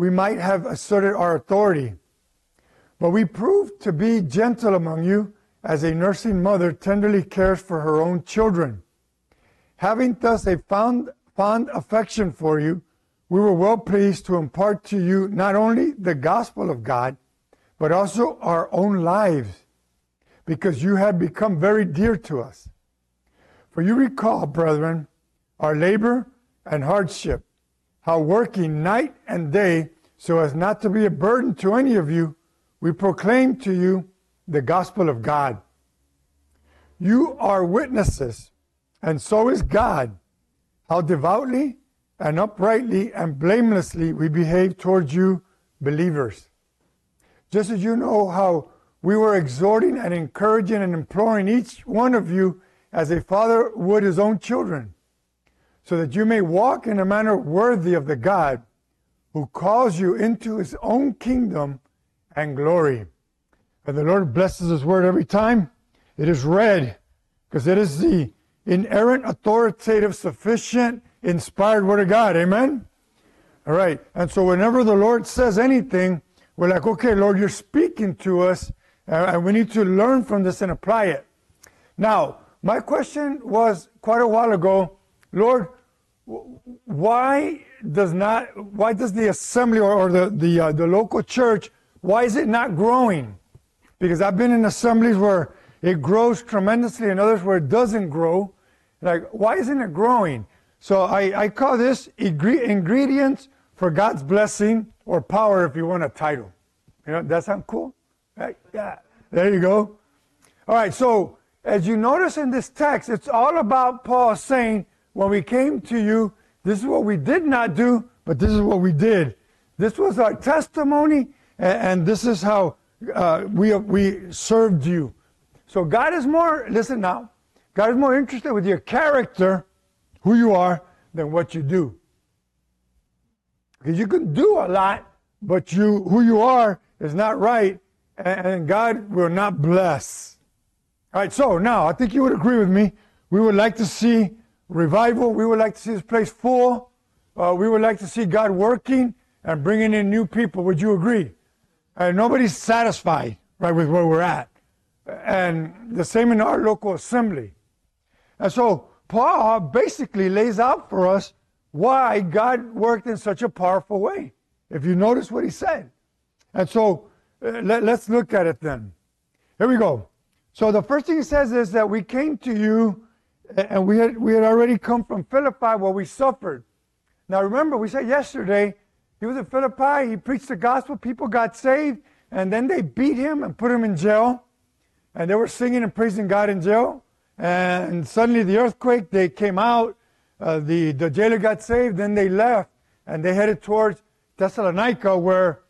we might have asserted our authority. But we proved to be gentle among you, as a nursing mother tenderly cares for her own children. Having thus a fond, fond affection for you, we were well pleased to impart to you not only the gospel of God, but also our own lives, because you have become very dear to us. For you recall, brethren, our labor and hardship, working night and day so as not to be a burden to any of you, we proclaim to you the gospel of God. You are witnesses, and so is God, how devoutly and uprightly and blamelessly we behave towards you, believers. Just as you know how we were exhorting and encouraging and imploring each one of you as a father would his own children, so that you may walk in a manner worthy of the God who calls you into his own kingdom and glory. And the Lord blesses His word every time it is read, because it is the inerrant, authoritative, sufficient, inspired word of God. Amen? All right. And so whenever the Lord says anything, we're like, okay, Lord, you're speaking to us, uh, and we need to learn from this and apply it. Now, my question was quite a while ago, Lord, why does not why does the assembly or, or the the, uh, the local church why is it not growing? Because I've been in assemblies where it grows tremendously and others where it doesn't grow. Like, why isn't it growing? So I, I call this ingredients for God's blessing or power if you want a title. You know, that sound cool? Right? Yeah. There you go. All right, so as you notice in this text, it's all about Paul saying, when we came to you, this is what we did not do, but this is what we did. This was our testimony, and, this is how uh, we, we served you. So God is more, listen now, God is more interested with your character, who you are, than what you do. Because you can do a lot, but you who you are is not right, and God will not bless. All right, so now I think you would agree with me. We would like to see revival. We would like to see this place full. Uh, we would like to see God working and bringing in new people. Would you agree? And nobody's satisfied, right, with where we're at. And the same in our local assembly. And so Paul basically lays out for us why God worked in such a powerful way. If you notice what he said. And so uh, let, let's look at it then. Here we go. So the first thing he says is that we came to you and we had, we had already come from Philippi where we suffered. Now remember, we said yesterday he was in Philippi, he preached the gospel, people got saved, and then they beat him and put him in jail. And they were singing and praising God in jail. And suddenly the earthquake, they came out, uh, the, the jailer got saved, then they left, and they headed towards Thessalonica where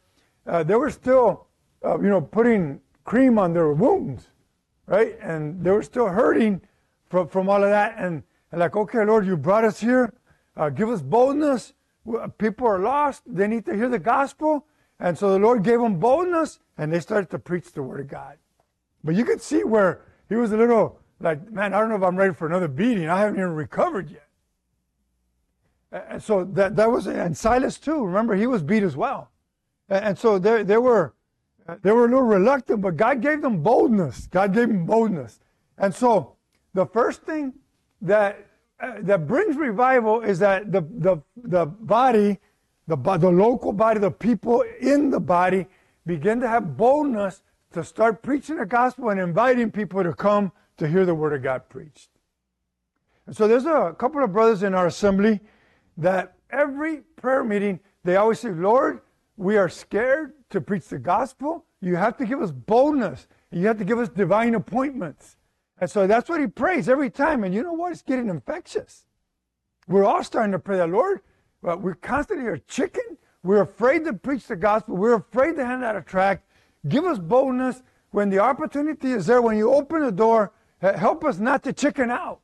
uh, they were still, uh, you know, putting cream on their wounds, right? And they were still hurting from, from all of that. And, and like, okay, Lord, you brought us here. Uh, give us boldness people are lost. They need to hear the gospel. And so the Lord gave them boldness and they started to preach the word of God. But you could see where he was a little like, man, I don't know if I'm ready for another beating. I haven't even recovered yet. And so that, that was, and Silas too, remember, he was beat as well. And so they, they were, they were a little reluctant, but God gave them boldness. God gave them boldness. And so the first thing that uh, that brings revival is that the, the, the body, the, the local body, the people in the body begin to have boldness to start preaching the gospel and inviting people to come to hear the word of God preached. And so there's a couple of brothers in our assembly that every prayer meeting, they always say, Lord, we are scared to preach the gospel. You have to give us boldness. You have to give us divine appointments. And so that's what he prays every time. And you know what? It's getting infectious. We're all starting to pray that, Lord, but we're constantly are chicken. We're afraid to preach the gospel. We're afraid to hand out a tract. Give us boldness when the opportunity is there. When you open the door, help us not to chicken out.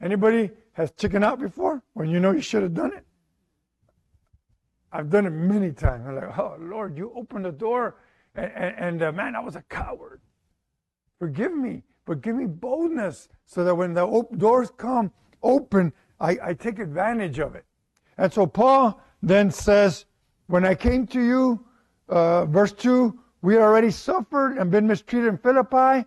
Anybody has chicken out before when you know you should have done it? I've done it many times. I'm like, oh, Lord, you opened the door, and, and, and uh, man, I was a coward. Forgive me but give me boldness so that when the op- doors come open, I, I take advantage of it. And so Paul then says, When I came to you, uh, verse 2, we had already suffered and been mistreated in Philippi.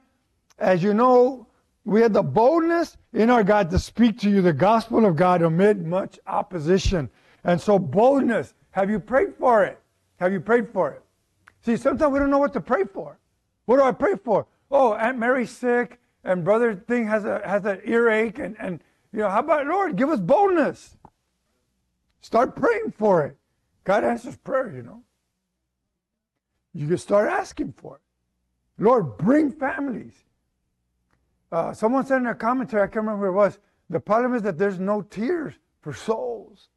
As you know, we had the boldness in our God to speak to you the gospel of God amid much opposition. And so, boldness. Have you prayed for it? Have you prayed for it? See, sometimes we don't know what to pray for. What do I pray for? Oh, Aunt Mary's sick, and brother thing has a has an earache, and and you know, how about Lord, give us boldness. Start praying for it. God answers prayer, you know. You can start asking for it. Lord, bring families. Uh, someone said in a commentary, I can't remember who it was, the problem is that there's no tears for souls.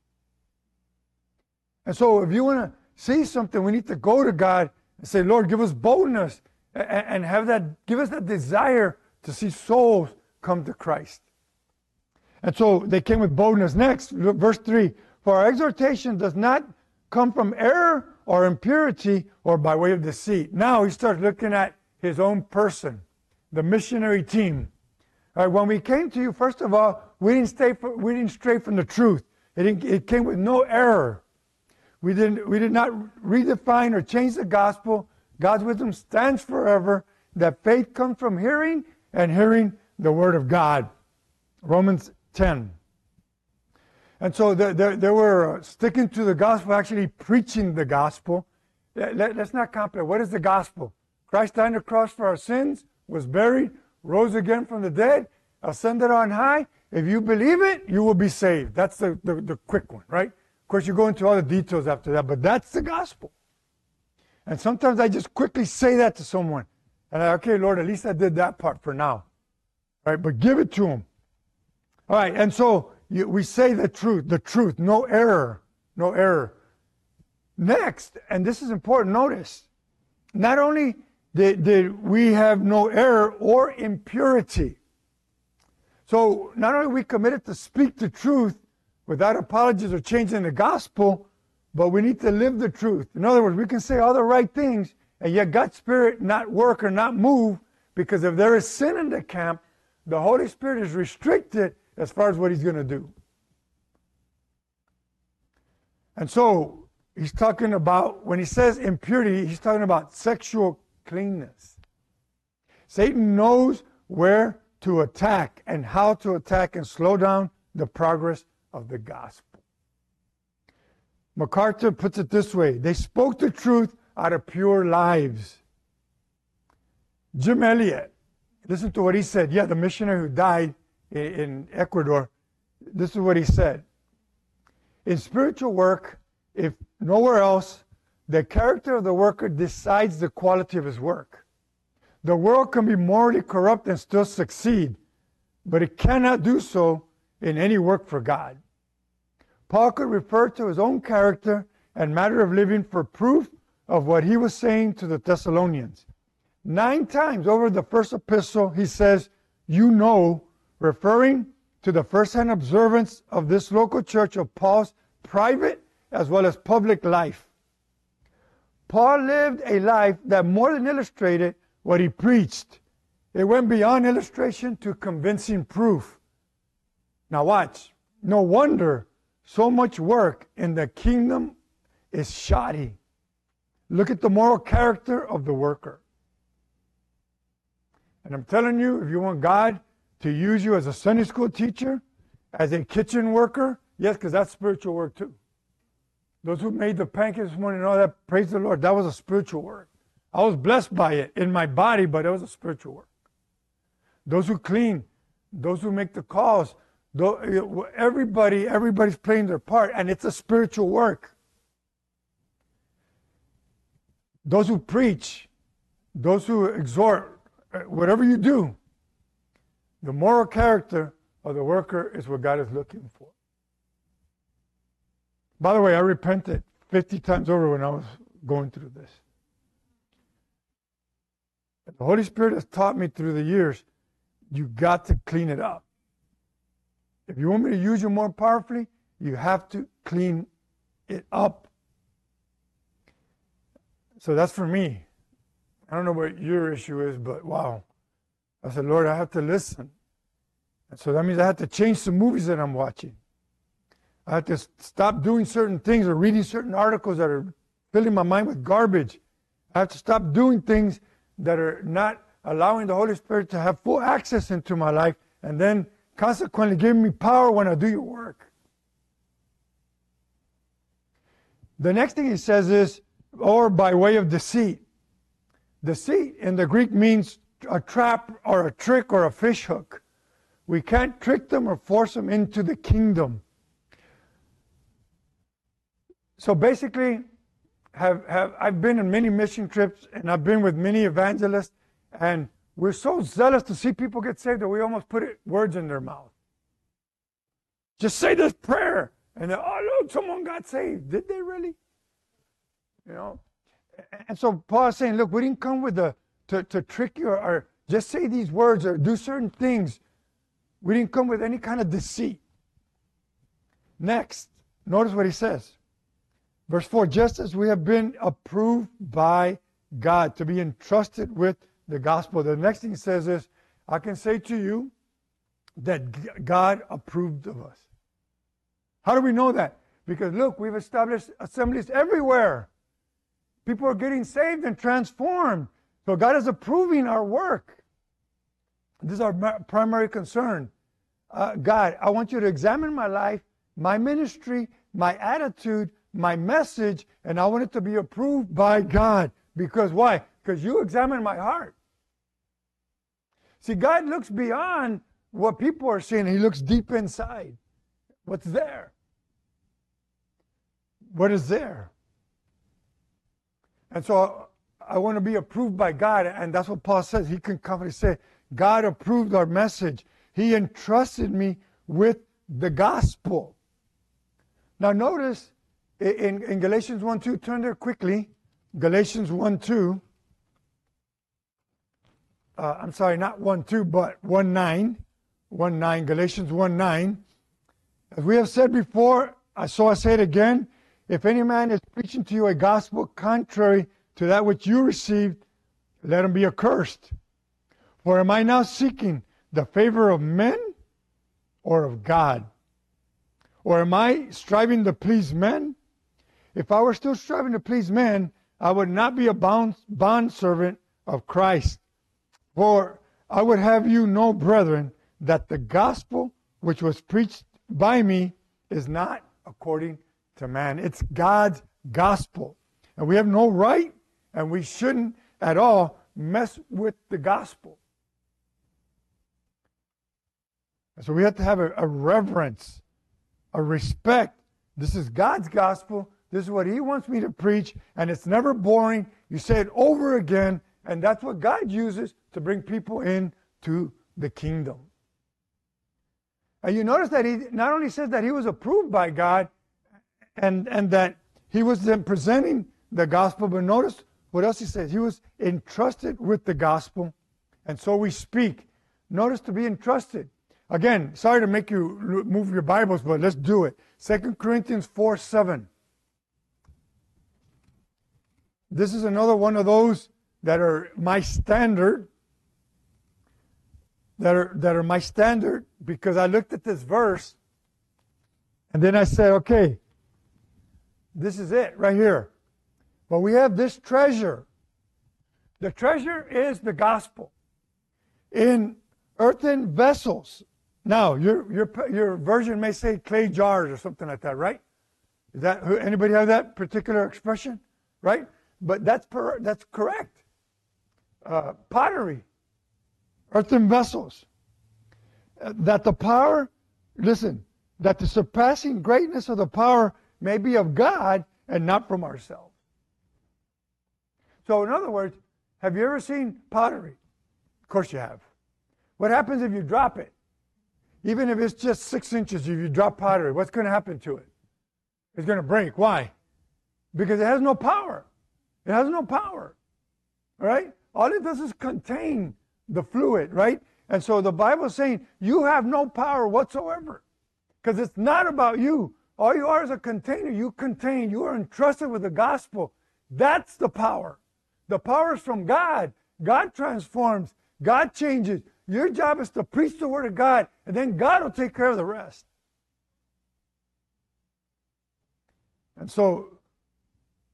And so if you want to see something, we need to go to God and say, Lord, give us boldness and, have that, give us that desire to see souls come to Christ. And so they came with boldness. Next, verse 3 For our exhortation does not come from error or impurity or by way of deceit. Now he starts looking at his own person, the missionary team. All right, when we came to you, first of all, we didn't, stay for, we didn't stray from the truth. It, it came with no error. We, didn't, we did not redefine or change the gospel. God's wisdom stands forever. That faith comes from hearing and hearing the word of God. Romans 10. And so they, they, they were sticking to the gospel, actually preaching the gospel. Let, us not complicate. What is the gospel? Christ died on the cross for our sins, was buried, rose again from the dead, ascended on high. If you believe it, you will be saved. That's the, the, the quick one, right? Of course, you go into all the details after that, but that's the gospel. And sometimes I just quickly say that to someone. And I, okay, Lord, at least I did that part for now. All right, but give it to them. All right, and so you, we say the truth, the truth, no error, no error. Next, and this is important, notice, not only did, did we have no error or impurity. So not only we committed to speak the truth without apologies or changing the gospel, but we need to live the truth. In other words, we can say all the right things and yet God's Spirit not work or not move because if there is sin in the camp, the Holy Spirit is restricted as far as what He's going to do. And so he's talking about, when he says impurity, he's talking about sexual cleanness. Satan knows where to attack and how to attack and slow down the progress of the gospel. MacArthur puts it this way they spoke the truth out of pure lives. Jim Elliot, listen to what he said. Yeah, the missionary who died in Ecuador. This is what he said. In spiritual work, if nowhere else, the character of the worker decides the quality of his work. The world can be morally corrupt and still succeed, but it cannot do so in any work for God. Paul could refer to his own character and matter of living for proof of what he was saying to the Thessalonians. Nine times over the first epistle, he says, You know, referring to the first hand observance of this local church of Paul's private as well as public life. Paul lived a life that more than illustrated what he preached. It went beyond illustration to convincing proof. Now, watch. No wonder so much work in the kingdom is shoddy. Look at the moral character of the worker. And I'm telling you, if you want God to use you as a Sunday school teacher, as a kitchen worker, yes, because that's spiritual work too. Those who made the pancakes this morning and all that, praise the Lord, that was a spiritual work. I was blessed by it in my body, but it was a spiritual work. Those who clean, those who make the calls, everybody, everybody's playing their part, and it's a spiritual work. Those who preach, those who exhort, uh, whatever you do, the moral character of the worker is what God is looking for. By the way, I repented 50 times over when I was going through this. The Holy Spirit has taught me through the years, you got to clean it up. If you want me to use you more powerfully, you have to clean it up. So that's for me. I don't know what your issue is, but wow. I said, Lord, I have to listen. And so that means I have to change some movies that I'm watching. I have to stop doing certain things or reading certain articles that are filling my mind with garbage. I have to stop doing things that are not allowing the Holy Spirit to have full access into my life and then consequently giving me power when I do your work. The next thing he says is, or by way of deceit. Deceit in the Greek means a trap or a trick or a fish hook. We can't trick them or force them into the kingdom. So basically, have, have I've been on many mission trips and I've been with many evangelists, and we're so zealous to see people get saved that we almost put it, words in their mouth. Just say this prayer, and then, oh look, someone got saved. Did they really? You know. And so Paul is saying, look, we didn't come with the to, to trick you or, or just say these words or do certain things. We didn't come with any kind of deceit. Next, notice what he says. Verse 4 Just as we have been approved by God to be entrusted with the gospel. The next thing he says is, I can say to you that God approved of us. How do we know that? Because look, we've established assemblies everywhere. People are getting saved and transformed. So God is approving our work. This is our primary concern. Uh, God, I want you to examine my life, my ministry, my attitude, my message, and I want it to be approved by God. Because why? Because you examine my heart. See, God looks beyond what people are seeing, He looks deep inside. What's there? What is there? And so I want to be approved by God, and that's what Paul says. He can confidently say, God approved our message. He entrusted me with the gospel. Now, notice in, in Galatians 1 2, turn there quickly. Galatians 1 2. Uh, I'm sorry, not 1 2, but 1 9. 1 9. Galatians 1 9. As we have said before, so I say it again. If any man is preaching to you a gospel contrary to that which you received, let him be accursed. For am I now seeking the favor of men or of God? Or am I striving to please men? If I were still striving to please men, I would not be a bond, bond servant of Christ. For I would have you know, brethren, that the gospel which was preached by me is not according to man. It's God's gospel. And we have no right and we shouldn't at all mess with the gospel. so we have to have a, a reverence, a respect. This is God's gospel. This is what He wants me to preach, and it's never boring. You say it over again, and that's what God uses to bring people in to the kingdom. And you notice that He not only says that He was approved by God, and and that He was then presenting the gospel, but notice what else He says. He was entrusted with the gospel, and so we speak. Notice to be entrusted. Again, sorry to make you move your Bibles, but let's do it. Second Corinthians 4 7. This is another one of those that are my standard. That are, that are my standard because I looked at this verse and then I said, okay, this is it right here. But we have this treasure. The treasure is the gospel in earthen vessels. Now, your, your, your version may say clay jars or something like that, right? Is that anybody have that particular expression? Right? But that's, per, that's correct. Uh, pottery, earthen vessels. Uh, that the power, listen, that the surpassing greatness of the power may be of God and not from ourselves. So, in other words, have you ever seen pottery? Of course you have. What happens if you drop it? Even if it's just six inches, if you drop pottery, what's going to happen to it? It's going to break. Why? Because it has no power. It has no power. Right? All it does is contain the fluid, right? And so the Bible is saying you have no power whatsoever. Because it's not about you. All you are is a container. You contain. You are entrusted with the gospel. That's the power. The power is from God. God transforms. God changes. Your job is to preach the word of God, and then God will take care of the rest. And so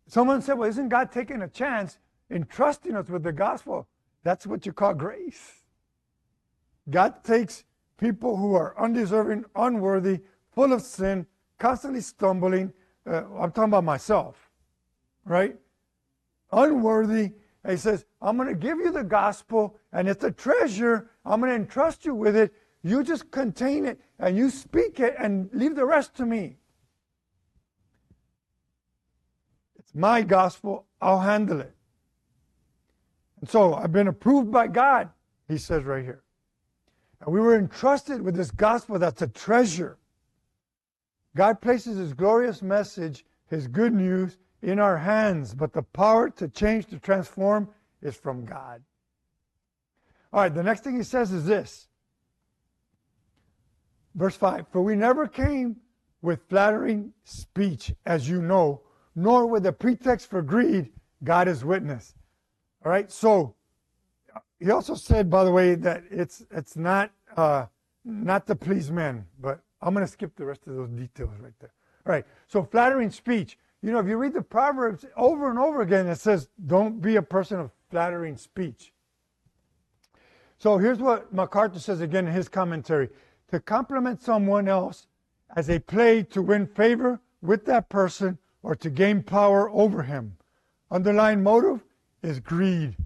Someone said, Well, isn't God taking a chance in trusting us with the gospel? That's what you call grace. God takes people who are undeserving, unworthy, full of sin, constantly stumbling. Uh, I'm talking about myself, right? Unworthy. He says, I'm going to give you the gospel, and it's a treasure. I'm going to entrust you with it. You just contain it, and you speak it, and leave the rest to me. It's my gospel. I'll handle it. And so I've been approved by God, he says right here. And we were entrusted with this gospel that's a treasure. God places his glorious message, his good news, in our hands, but the power to change, to transform, is from God. All right, the next thing he says is this. Verse 5 For we never came with flattering speech, as you know, nor with a pretext for greed, God is witness. All right, so he also said, by the way, that it's it's not uh, not to please men, but I'm going to skip the rest of those details right there. All right. So flattering speech. You know, if you read the Proverbs over and over again, it says, "Don't be a person of flattering speech." So here's what MacArthur says again in his commentary: to compliment someone else as a play to win favor with that person or to gain power over him. Underlying motive is greed.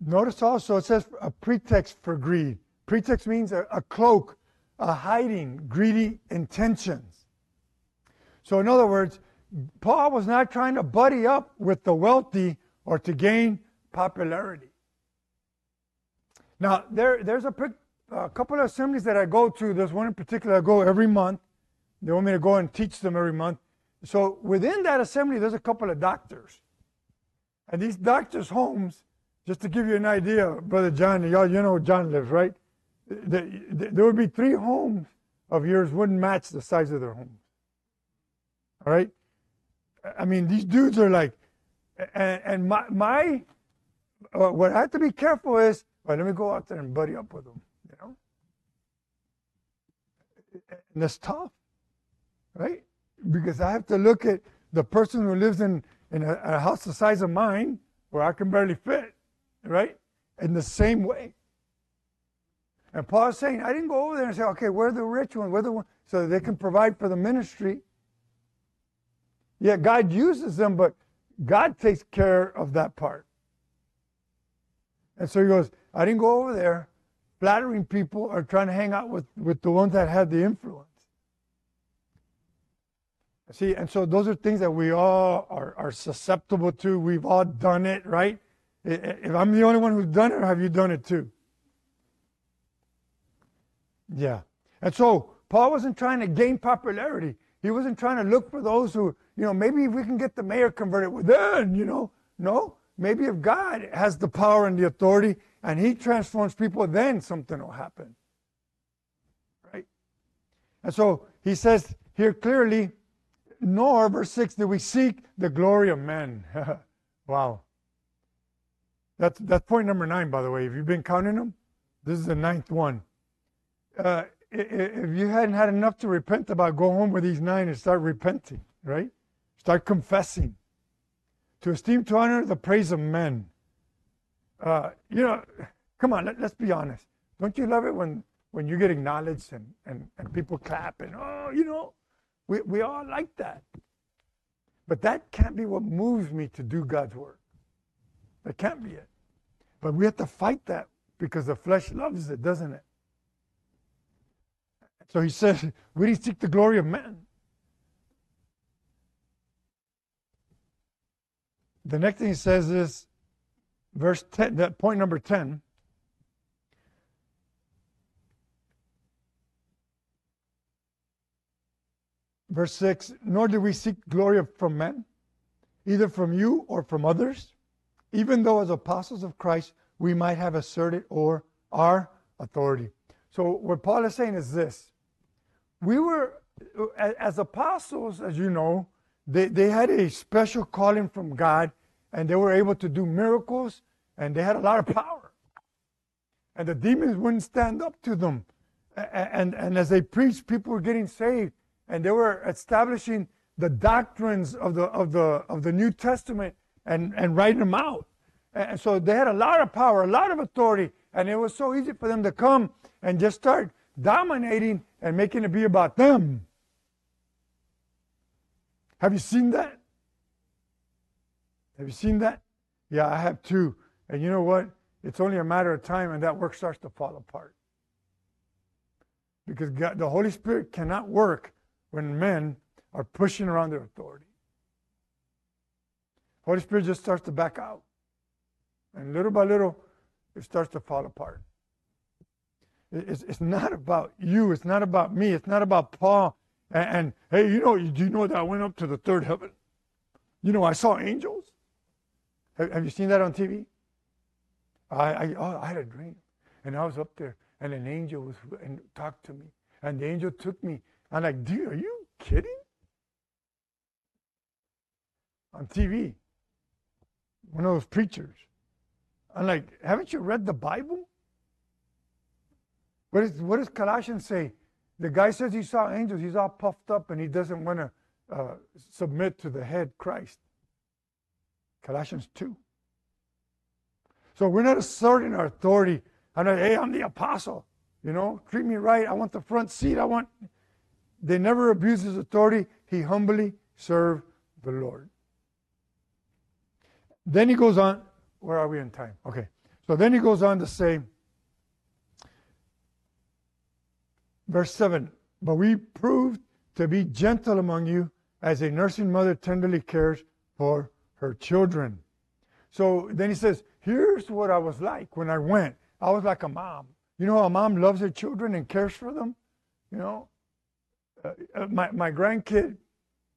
Notice also it says a pretext for greed. Pretext means a, a cloak, a hiding, greedy intentions. So, in other words, Paul was not trying to buddy up with the wealthy or to gain popularity. Now, there, there's a, a couple of assemblies that I go to. There's one in particular I go every month. They want me to go and teach them every month. So, within that assembly, there's a couple of doctors. And these doctors' homes just to give you an idea, Brother John, y'all, you know John lives, right? There would be three homes of yours wouldn't match the size of their homes. All right? I mean, these dudes are like, and, and my, my uh, what I have to be careful is, well, let me go out there and buddy up with them, you know? And that's tough, right? Because I have to look at the person who lives in, in a, a house the size of mine where I can barely fit right? In the same way. And Paul's saying, I didn't go over there and say, okay, we're the rich one, we're the one, so they can provide for the ministry. Yeah, God uses them, but God takes care of that part. And so he goes, I didn't go over there flattering people or trying to hang out with, with the ones that had the influence. See, and so those are things that we all are, are susceptible to. We've all done it, right? If I'm the only one who's done it, have you done it too? Yeah. And so Paul wasn't trying to gain popularity. He wasn't trying to look for those who, you know, maybe if we can get the mayor converted, well, then, you know, no. Maybe if God has the power and the authority and he transforms people, then something will happen. Right? And so he says here clearly, nor, verse 6, do we seek the glory of men. wow. That's, that's point number nine, by the way. If you've been counting them, this is the ninth one. Uh, if you hadn't had enough to repent about, go home with these nine and start repenting, right? Start confessing. To esteem, to honor the praise of men. Uh, you know, come on, let, us be honest. Don't you love it when, when you get acknowledged and, and, and people clap and, oh, you know, we, we all like that. But that can't be what moves me to do God's work. That can't be it. But we have to fight that because the flesh loves it, doesn't it? So he says, we didn't seek the glory of man. The next thing he says is, verse 10, that point number 10. Verse 6 Nor do we seek glory from men, either from you or from others even though as apostles of Christ we might have asserted or our authority. So what Paul is saying is this. We were, as apostles, as you know, they, they had a special calling from God and they were able to do miracles and they had a lot of power. And the demons wouldn't stand up to them. And, and, and as they preached, people were getting saved and they were establishing the doctrines of the, of the, of the New Testament and, and writing them out. And so they had a lot of power, a lot of authority, and it was so easy for them to come and just start dominating and making it be about them. Have you seen that? Have you seen that? Yeah, I have too. And you know what? It's only a matter of time and that work starts to fall apart. Because God, the Holy Spirit cannot work when men are pushing around their authority. Holy Spirit just starts to back out. And little by little, it starts to fall apart. It's, it's not about you. It's not about me. It's not about Paul. And, and hey, you know, do you know that I went up to the third heaven? You know, I saw angels. Have, have you seen that on TV? I, I, oh, I had a dream. And I was up there, and an angel was and talked to me. And the angel took me. I'm like, dude, are you kidding? On TV. One of those preachers. I'm like, haven't you read the Bible? What, is, what does Colossians say? The guy says he saw angels. He's all puffed up and he doesn't want to uh, submit to the head, Christ. Colossians 2. So we're not asserting our authority. I'm like, hey, I'm the apostle. You know, treat me right. I want the front seat. I want. They never abuse his authority. He humbly served the Lord. Then he goes on. Where are we in time? Okay. So then he goes on to say, verse 7 But we proved to be gentle among you as a nursing mother tenderly cares for her children. So then he says, Here's what I was like when I went. I was like a mom. You know, a mom loves her children and cares for them. You know, uh, uh, my, my grandkid,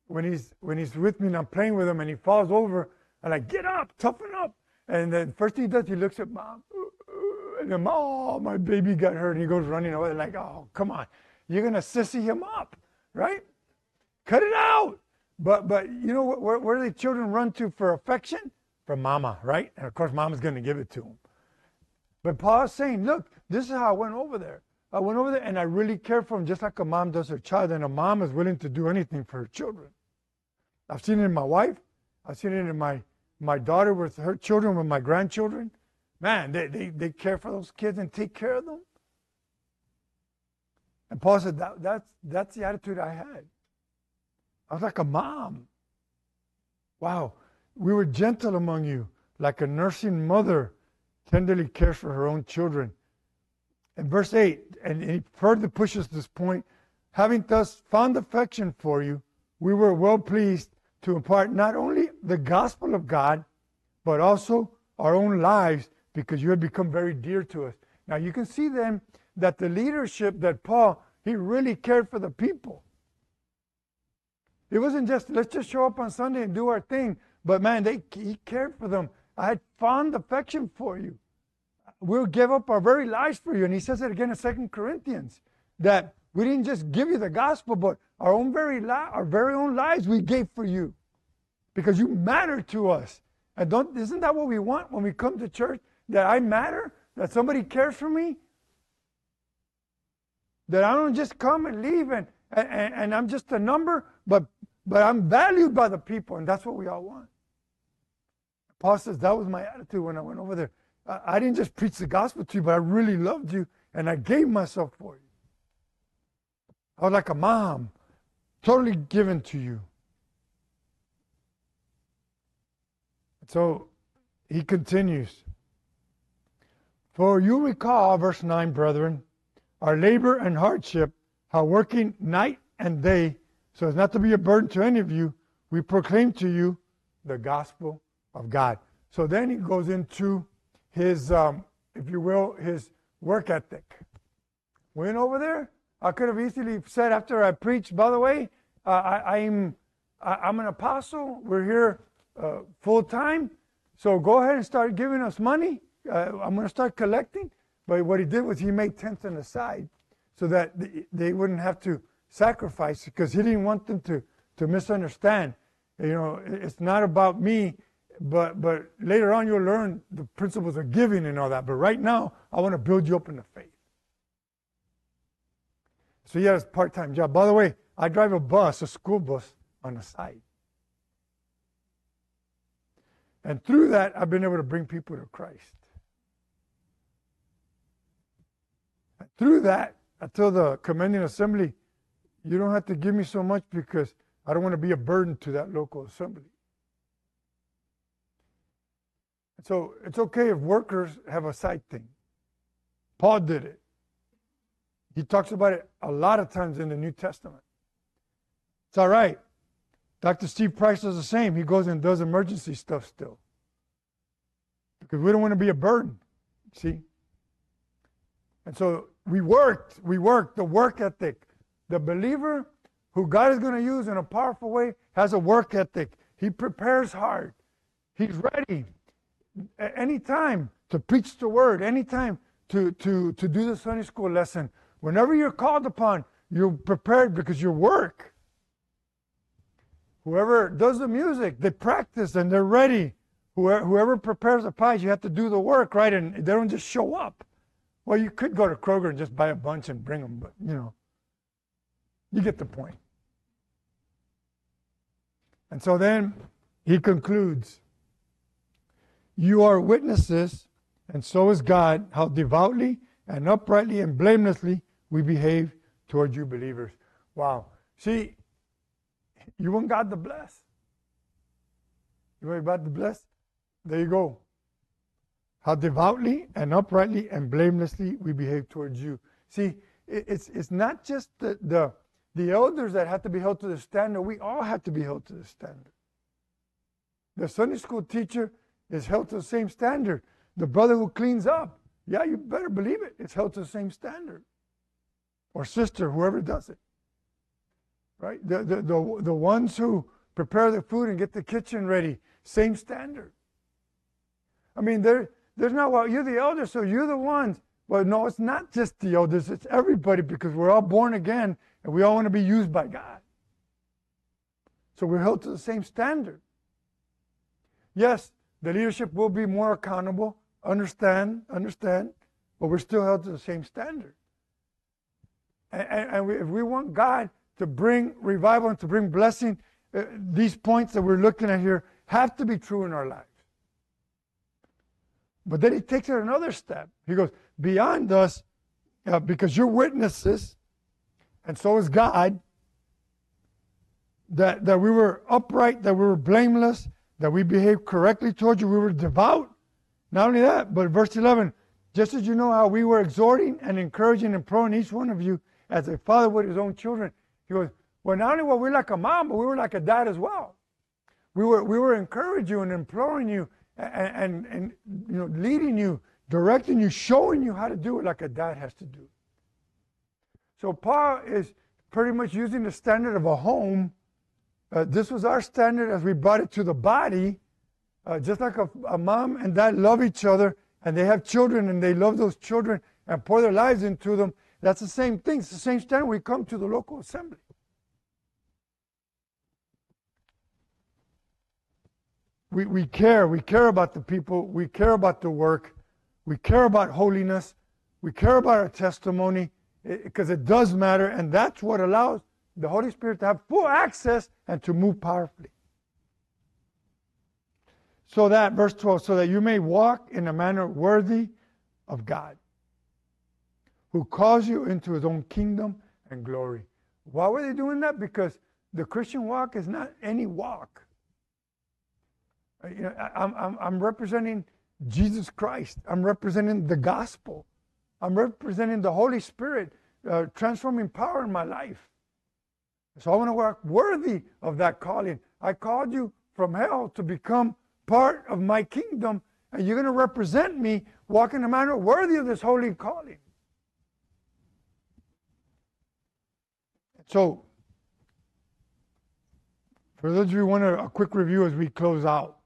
when he's, when he's with me and I'm playing with him and he falls over, and I get up, toughen up. And then first he does, he looks at mom. And then, oh, my baby got hurt. And he goes running away like, oh, come on. You're to sissy him up, right? Cut it out. But, but you know, where, where do the children run to for affection? From mama, right? And of course, mama's to give it to him. But Paul's saying, look, this is how I went over there. I went over there and I really cared for him just like a mom does her child. And a mom is willing to do anything for her children. I've seen it in my wife. I've seen it in my, my daughter with her children, with my grandchildren. Man, they, they, they care for those kids and take care of them. And Paul said, that, that's, that's the attitude I had. I was like a mom. Wow. We were gentle among you, like a nursing mother tenderly cares for her own children. In verse 8, and he further pushes this point, having thus found affection for you, we were well pleased to impart not only the gospel of God, but also our own lives because you had become very dear to us. Now you can see then that the leadership that Paul, he really cared for the people. It wasn't just let's just show up on Sunday and do our thing, but man, they he cared for them. I had fond affection for you. We'll give up our very lives for you. And he says it again in Second Corinthians that we didn't just give you the gospel, but our own very li- our very own lives we gave for you because you matter to us. And don't isn't that what we want when we come to church? That I matter, that somebody cares for me, that I don't just come and leave and, and, and I'm just a number, but but I'm valued by the people, and that's what we all want. Paul says that was my attitude when I went over there. I, didn't just preach the gospel to you, but I really loved you, and I gave myself for you. I was like a mom, totally given to you. So he continues. For you recall, verse 9, brethren, our labor and hardship, how working night and day, so as not to be a burden to any of you, we proclaim to you the gospel of God. So then he goes into his, um, if you will, his work ethic. Went over there. I could have easily said after I preached, by the way, uh, I, am I, am an apostle. We're here uh, full time. So go ahead and start giving us money. Uh, I'm going to start collecting. But what he did was he made tents on the side so that they wouldn't have to sacrifice because he didn't want them to, to misunderstand. You know, it's not about me, but but later on you'll learn the principles of giving and all that. But right now, I want to build you up in the faith. So yeah, it's part-time job. By the way, I drive a bus, a school bus, on the side. And through that, I've been able to bring people to Christ. And through that, I tell the commending assembly, you don't have to give me so much because I don't want to be a burden to that local assembly. So it's okay if workers have a side thing. Paul did it. He talks about it a lot of times in the New Testament. It's all right. Dr. Steve Price does the same. He goes and does emergency stuff still. Because we don't want to be a burden. See? And so we worked. We worked. The work ethic. The believer who God is going to use in a powerful way has a work ethic. He prepares hard. He's ready anytime to preach the word, anytime to, to, to do the Sunday school lesson. Whenever you're called upon, you're prepared because you work. Whoever does the music, they practice and they're ready. Whoever, whoever prepares the pies, you have to do the work, right? And they don't just show up. Well, you could go to Kroger and just buy a bunch and bring them, but you know, you get the point. And so then he concludes You are witnesses, and so is God, how devoutly and uprightly and blamelessly we behave toward you believers. Wow. See, you want God to bless. You want God to bless? There you go. How devoutly and uprightly and blamelessly we behave towards you. See, it's, it's not just the, the, the elders that have to be held to the standard. We all have to be held to the standard. The Sunday school teacher is held to the same standard. The brother who cleans up, yeah, you better believe it, it's held to the same standard. Or sister, whoever does it right? The, the, the, the ones who prepare the food and get the kitchen ready, same standard. I mean, there, there's not, well, you're the elders, so you're the ones. Well, no, it's not just the elders, it's everybody because we're all born again and we all want to be used by God. So we're held to the same standard. Yes, the leadership will be more accountable, understand, understand, but we're still held to the same standard. And, and, and we, if we want God to bring revival and to bring blessing, uh, these points that we're looking at here have to be true in our lives. But then he takes it another step. He goes, beyond us, uh, because you're witnesses, and so is God, that, that we were upright, that we were blameless, that we behaved correctly towards you, we were devout. Not only that, but verse 11, just as you know how we were exhorting and encouraging and imploring each one of you as a father would his own children, he goes, Well, not only were we like a mom, but we were like a dad as well. We were, we were encouraging you and imploring you and, and, and you know, leading you, directing you, showing you how to do it like a dad has to do. So Paul is pretty much using the standard of a home. Uh, this was our standard as we brought it to the body. Uh, just like a, a mom and dad love each other and they have children and they love those children and pour their lives into them, that's the same thing. It's the same standard we come to the local assembly. We, we care. We care about the people. We care about the work. We care about holiness. We care about our testimony because it, it does matter. And that's what allows the Holy Spirit to have full access and to move powerfully. So that, verse 12, so that you may walk in a manner worthy of God who calls you into his own kingdom and glory. Why were they doing that? Because the Christian walk is not any walk. Uh, you know, I'm, I'm, I'm representing Jesus Christ. I'm representing the gospel. I'm representing the Holy Spirit uh, transforming power in my life. So I want to walk worthy of that calling. I called you from hell to become part of my kingdom, and you're going to represent me walking in a manner worthy of this holy calling. So, for those of you who want a, a quick review as we close out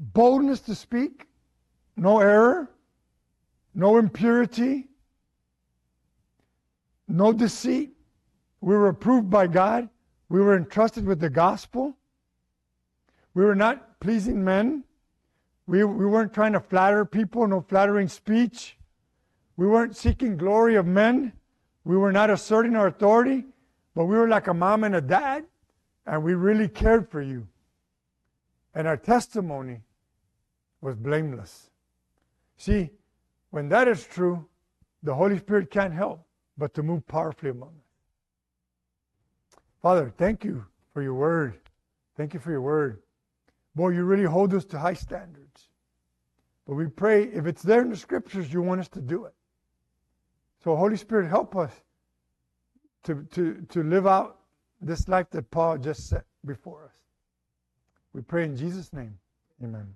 boldness to speak, no error, no impurity, no deceit. We were approved by God. We were entrusted with the gospel. We were not pleasing men. We, we weren't trying to flatter people, no flattering speech. We weren't seeking glory of men. We were not asserting our authority, but we were like a mom and a dad, and we really cared for you. And our testimony was blameless. See, when that is true, the Holy Spirit can't help but to move powerfully among us. Father, thank you for your word. Thank you for your word. Boy, you really hold us to high standards. But we pray if it's there in the scriptures, you want us to do it. So, Holy Spirit, help us to, to, to live out this life that Paul just set before us. We pray in Jesus' name. Amen.